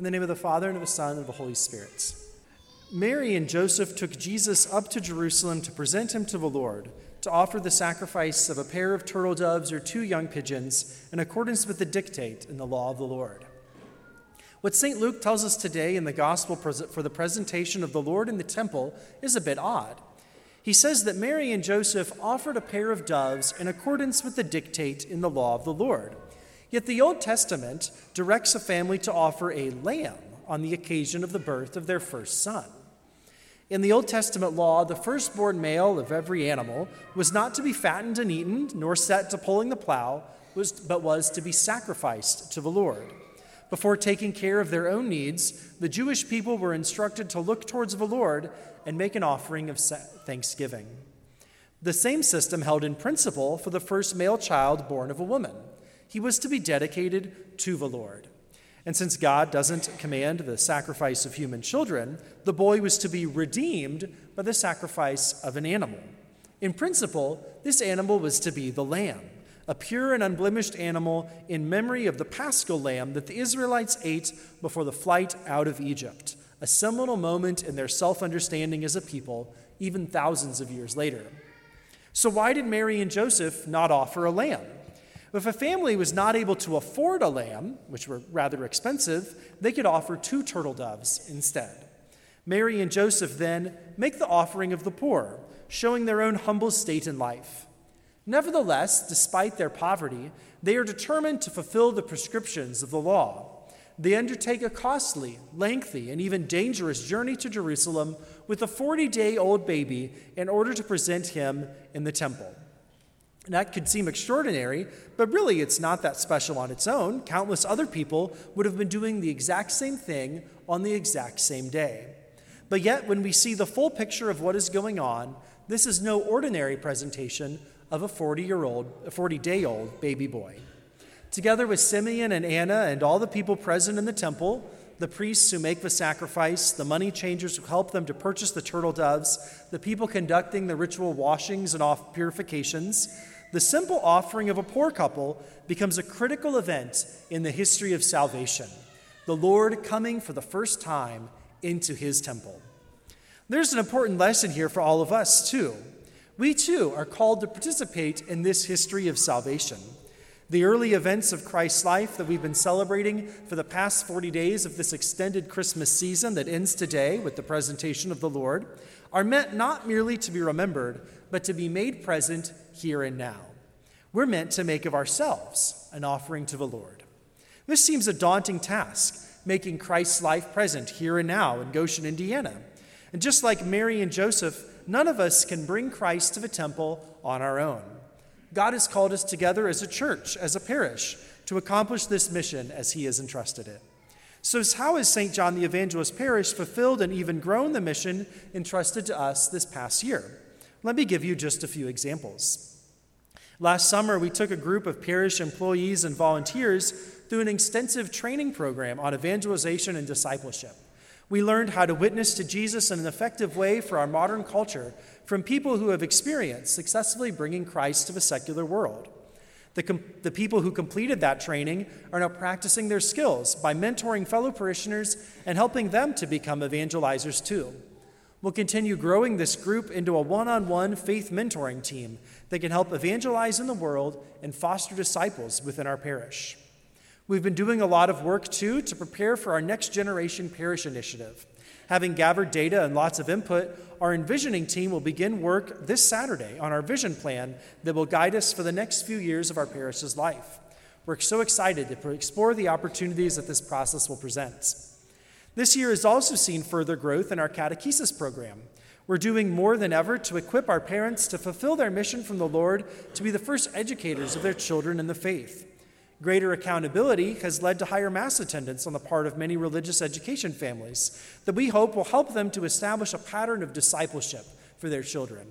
In the name of the Father, and of the Son, and of the Holy Spirit. Mary and Joseph took Jesus up to Jerusalem to present him to the Lord, to offer the sacrifice of a pair of turtle doves or two young pigeons in accordance with the dictate in the law of the Lord. What St. Luke tells us today in the Gospel for the presentation of the Lord in the temple is a bit odd. He says that Mary and Joseph offered a pair of doves in accordance with the dictate in the law of the Lord. Yet the Old Testament directs a family to offer a lamb on the occasion of the birth of their first son. In the Old Testament law, the firstborn male of every animal was not to be fattened and eaten, nor set to pulling the plow, but was to be sacrificed to the Lord. Before taking care of their own needs, the Jewish people were instructed to look towards the Lord and make an offering of thanksgiving. The same system held in principle for the first male child born of a woman he was to be dedicated to the Lord. And since God doesn't command the sacrifice of human children, the boy was to be redeemed by the sacrifice of an animal. In principle, this animal was to be the lamb, a pure and unblemished animal in memory of the paschal lamb that the Israelites ate before the flight out of Egypt, a seminal moment in their self understanding as a people, even thousands of years later. So, why did Mary and Joseph not offer a lamb? If a family was not able to afford a lamb, which were rather expensive, they could offer two turtle doves instead. Mary and Joseph then make the offering of the poor, showing their own humble state in life. Nevertheless, despite their poverty, they are determined to fulfill the prescriptions of the law. They undertake a costly, lengthy, and even dangerous journey to Jerusalem with a 40 day old baby in order to present him in the temple. That could seem extraordinary, but really it's not that special on its own. Countless other people would have been doing the exact same thing on the exact same day. But yet, when we see the full picture of what is going on, this is no ordinary presentation of a 40 year old, a 40 day old baby boy. Together with Simeon and Anna and all the people present in the temple, the priests who make the sacrifice, the money changers who help them to purchase the turtle doves, the people conducting the ritual washings and off purifications, the simple offering of a poor couple becomes a critical event in the history of salvation. The Lord coming for the first time into his temple. There's an important lesson here for all of us, too. We, too, are called to participate in this history of salvation. The early events of Christ's life that we've been celebrating for the past 40 days of this extended Christmas season that ends today with the presentation of the Lord are meant not merely to be remembered, but to be made present here and now. We're meant to make of ourselves an offering to the Lord. This seems a daunting task, making Christ's life present here and now in Goshen, Indiana. And just like Mary and Joseph, none of us can bring Christ to the temple on our own. God has called us together as a church, as a parish, to accomplish this mission as He has entrusted it. So, how has St. John the Evangelist Parish fulfilled and even grown the mission entrusted to us this past year? Let me give you just a few examples. Last summer, we took a group of parish employees and volunteers through an extensive training program on evangelization and discipleship. We learned how to witness to Jesus in an effective way for our modern culture from people who have experienced successfully bringing Christ to the secular world. The, com- the people who completed that training are now practicing their skills by mentoring fellow parishioners and helping them to become evangelizers too. We'll continue growing this group into a one on one faith mentoring team that can help evangelize in the world and foster disciples within our parish. We've been doing a lot of work too to prepare for our next generation parish initiative. Having gathered data and lots of input, our envisioning team will begin work this Saturday on our vision plan that will guide us for the next few years of our parish's life. We're so excited to explore the opportunities that this process will present. This year has also seen further growth in our catechesis program. We're doing more than ever to equip our parents to fulfill their mission from the Lord to be the first educators of their children in the faith. Greater accountability has led to higher mass attendance on the part of many religious education families that we hope will help them to establish a pattern of discipleship for their children.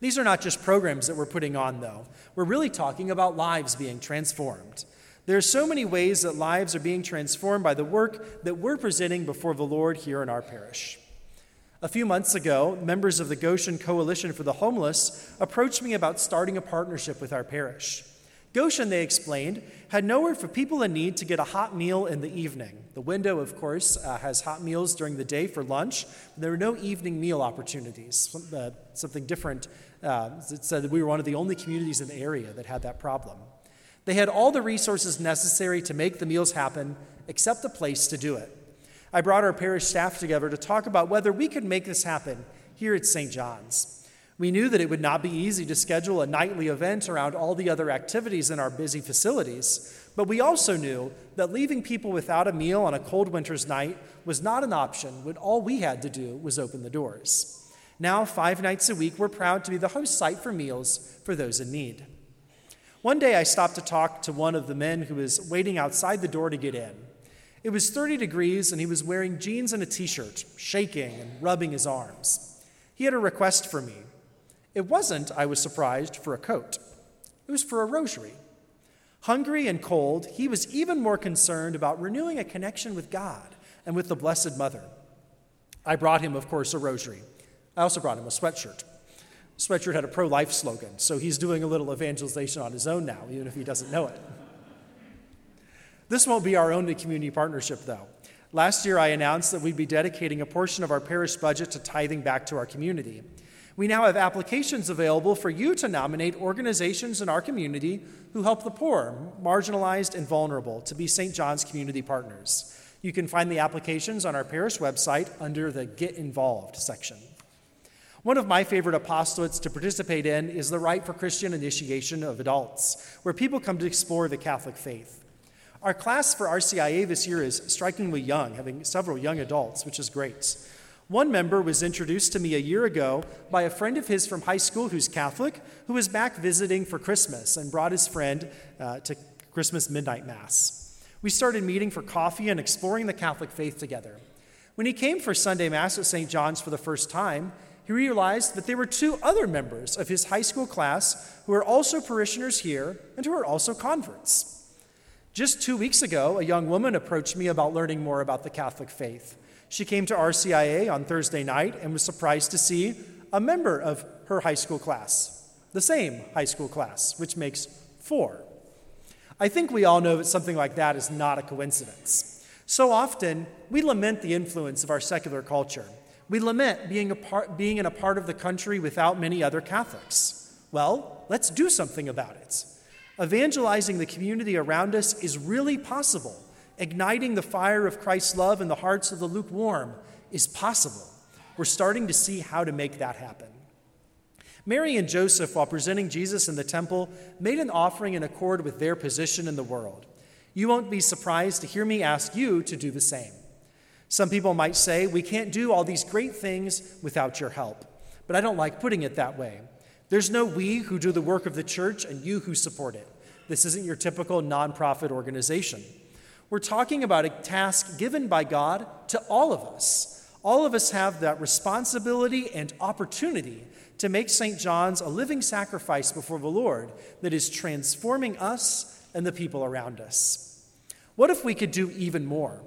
These are not just programs that we're putting on, though. We're really talking about lives being transformed. There are so many ways that lives are being transformed by the work that we're presenting before the Lord here in our parish. A few months ago, members of the Goshen Coalition for the Homeless approached me about starting a partnership with our parish. Goshen, they explained, had nowhere for people in need to get a hot meal in the evening. The window, of course, uh, has hot meals during the day for lunch. There were no evening meal opportunities. Uh, something different. Uh, it said that we were one of the only communities in the area that had that problem. They had all the resources necessary to make the meals happen, except a place to do it. I brought our parish staff together to talk about whether we could make this happen here at St. John's. We knew that it would not be easy to schedule a nightly event around all the other activities in our busy facilities, but we also knew that leaving people without a meal on a cold winter's night was not an option when all we had to do was open the doors. Now, five nights a week, we're proud to be the host site for meals for those in need. One day I stopped to talk to one of the men who was waiting outside the door to get in. It was 30 degrees, and he was wearing jeans and a t shirt, shaking and rubbing his arms. He had a request for me it wasn't, I was surprised, for a coat, it was for a rosary. Hungry and cold, he was even more concerned about renewing a connection with God and with the Blessed Mother. I brought him, of course, a rosary. I also brought him a sweatshirt. Sweatshirt had a pro life slogan, so he's doing a little evangelization on his own now, even if he doesn't know it. This won't be our only community partnership, though. Last year, I announced that we'd be dedicating a portion of our parish budget to tithing back to our community. We now have applications available for you to nominate organizations in our community who help the poor, marginalized, and vulnerable to be St. John's community partners. You can find the applications on our parish website under the Get Involved section. One of my favorite apostolates to participate in is the Rite for Christian Initiation of Adults, where people come to explore the Catholic faith. Our class for RCIA this year is strikingly young, having several young adults, which is great. One member was introduced to me a year ago by a friend of his from high school who's Catholic, who was back visiting for Christmas and brought his friend uh, to Christmas midnight mass. We started meeting for coffee and exploring the Catholic faith together. When he came for Sunday Mass at St. John's for the first time, he realized that there were two other members of his high school class who are also parishioners here and who are also converts. Just two weeks ago, a young woman approached me about learning more about the Catholic faith. She came to RCIA on Thursday night and was surprised to see a member of her high school class, the same high school class, which makes four. I think we all know that something like that is not a coincidence. So often, we lament the influence of our secular culture. We lament being, a part, being in a part of the country without many other Catholics. Well, let's do something about it. Evangelizing the community around us is really possible igniting the fire of Christ's love in the hearts of the lukewarm is possible. We're starting to see how to make that happen. Mary and Joseph, while presenting Jesus in the temple, made an offering in accord with their position in the world. You won't be surprised to hear me ask you to do the same. Some people might say, We can't do all these great things without your help. But I don't like putting it that way. There's no we who do the work of the church and you who support it. This isn't your typical nonprofit organization. We're talking about a task given by God to all of us. All of us have that responsibility and opportunity to make St. John's a living sacrifice before the Lord that is transforming us and the people around us. What if we could do even more?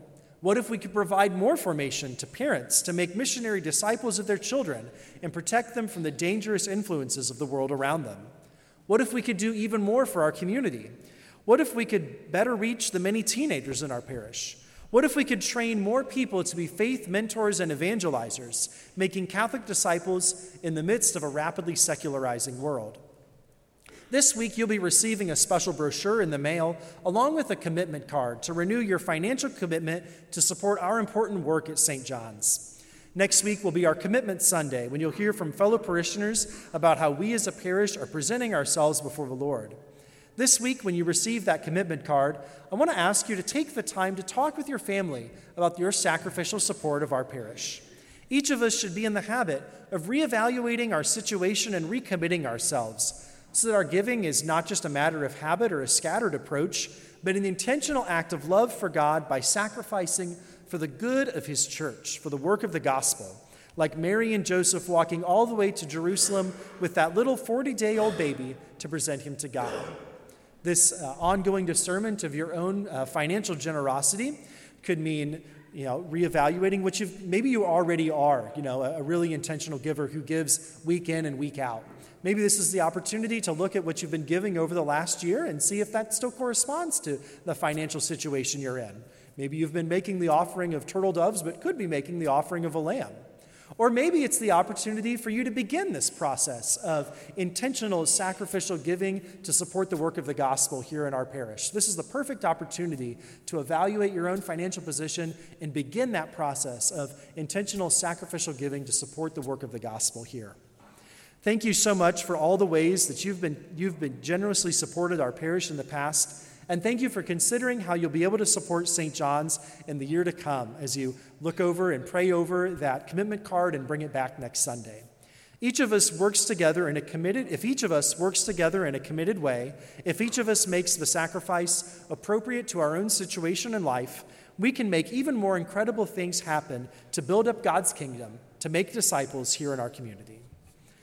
What if we could provide more formation to parents to make missionary disciples of their children and protect them from the dangerous influences of the world around them? What if we could do even more for our community? What if we could better reach the many teenagers in our parish? What if we could train more people to be faith mentors and evangelizers, making Catholic disciples in the midst of a rapidly secularizing world? This week, you'll be receiving a special brochure in the mail, along with a commitment card to renew your financial commitment to support our important work at St. John's. Next week will be our Commitment Sunday, when you'll hear from fellow parishioners about how we as a parish are presenting ourselves before the Lord. This week, when you receive that commitment card, I want to ask you to take the time to talk with your family about your sacrificial support of our parish. Each of us should be in the habit of reevaluating our situation and recommitting ourselves so that our giving is not just a matter of habit or a scattered approach, but an intentional act of love for God by sacrificing for the good of His church, for the work of the gospel, like Mary and Joseph walking all the way to Jerusalem with that little 40 day old baby to present him to God. This uh, ongoing discernment of your own uh, financial generosity could mean you know, reevaluating what you've maybe you already are, you know, a, a really intentional giver who gives week in and week out. Maybe this is the opportunity to look at what you've been giving over the last year and see if that still corresponds to the financial situation you're in. Maybe you've been making the offering of turtle doves, but could be making the offering of a lamb. Or maybe it's the opportunity for you to begin this process of intentional sacrificial giving to support the work of the gospel here in our parish. This is the perfect opportunity to evaluate your own financial position and begin that process of intentional sacrificial giving to support the work of the gospel here. Thank you so much for all the ways that you've been, you've been generously supported our parish in the past. And thank you for considering how you'll be able to support St. John's in the year to come as you look over and pray over that commitment card and bring it back next Sunday. Each of us works together in a committed, if each of us works together in a committed way, if each of us makes the sacrifice appropriate to our own situation in life, we can make even more incredible things happen to build up God's kingdom, to make disciples here in our community.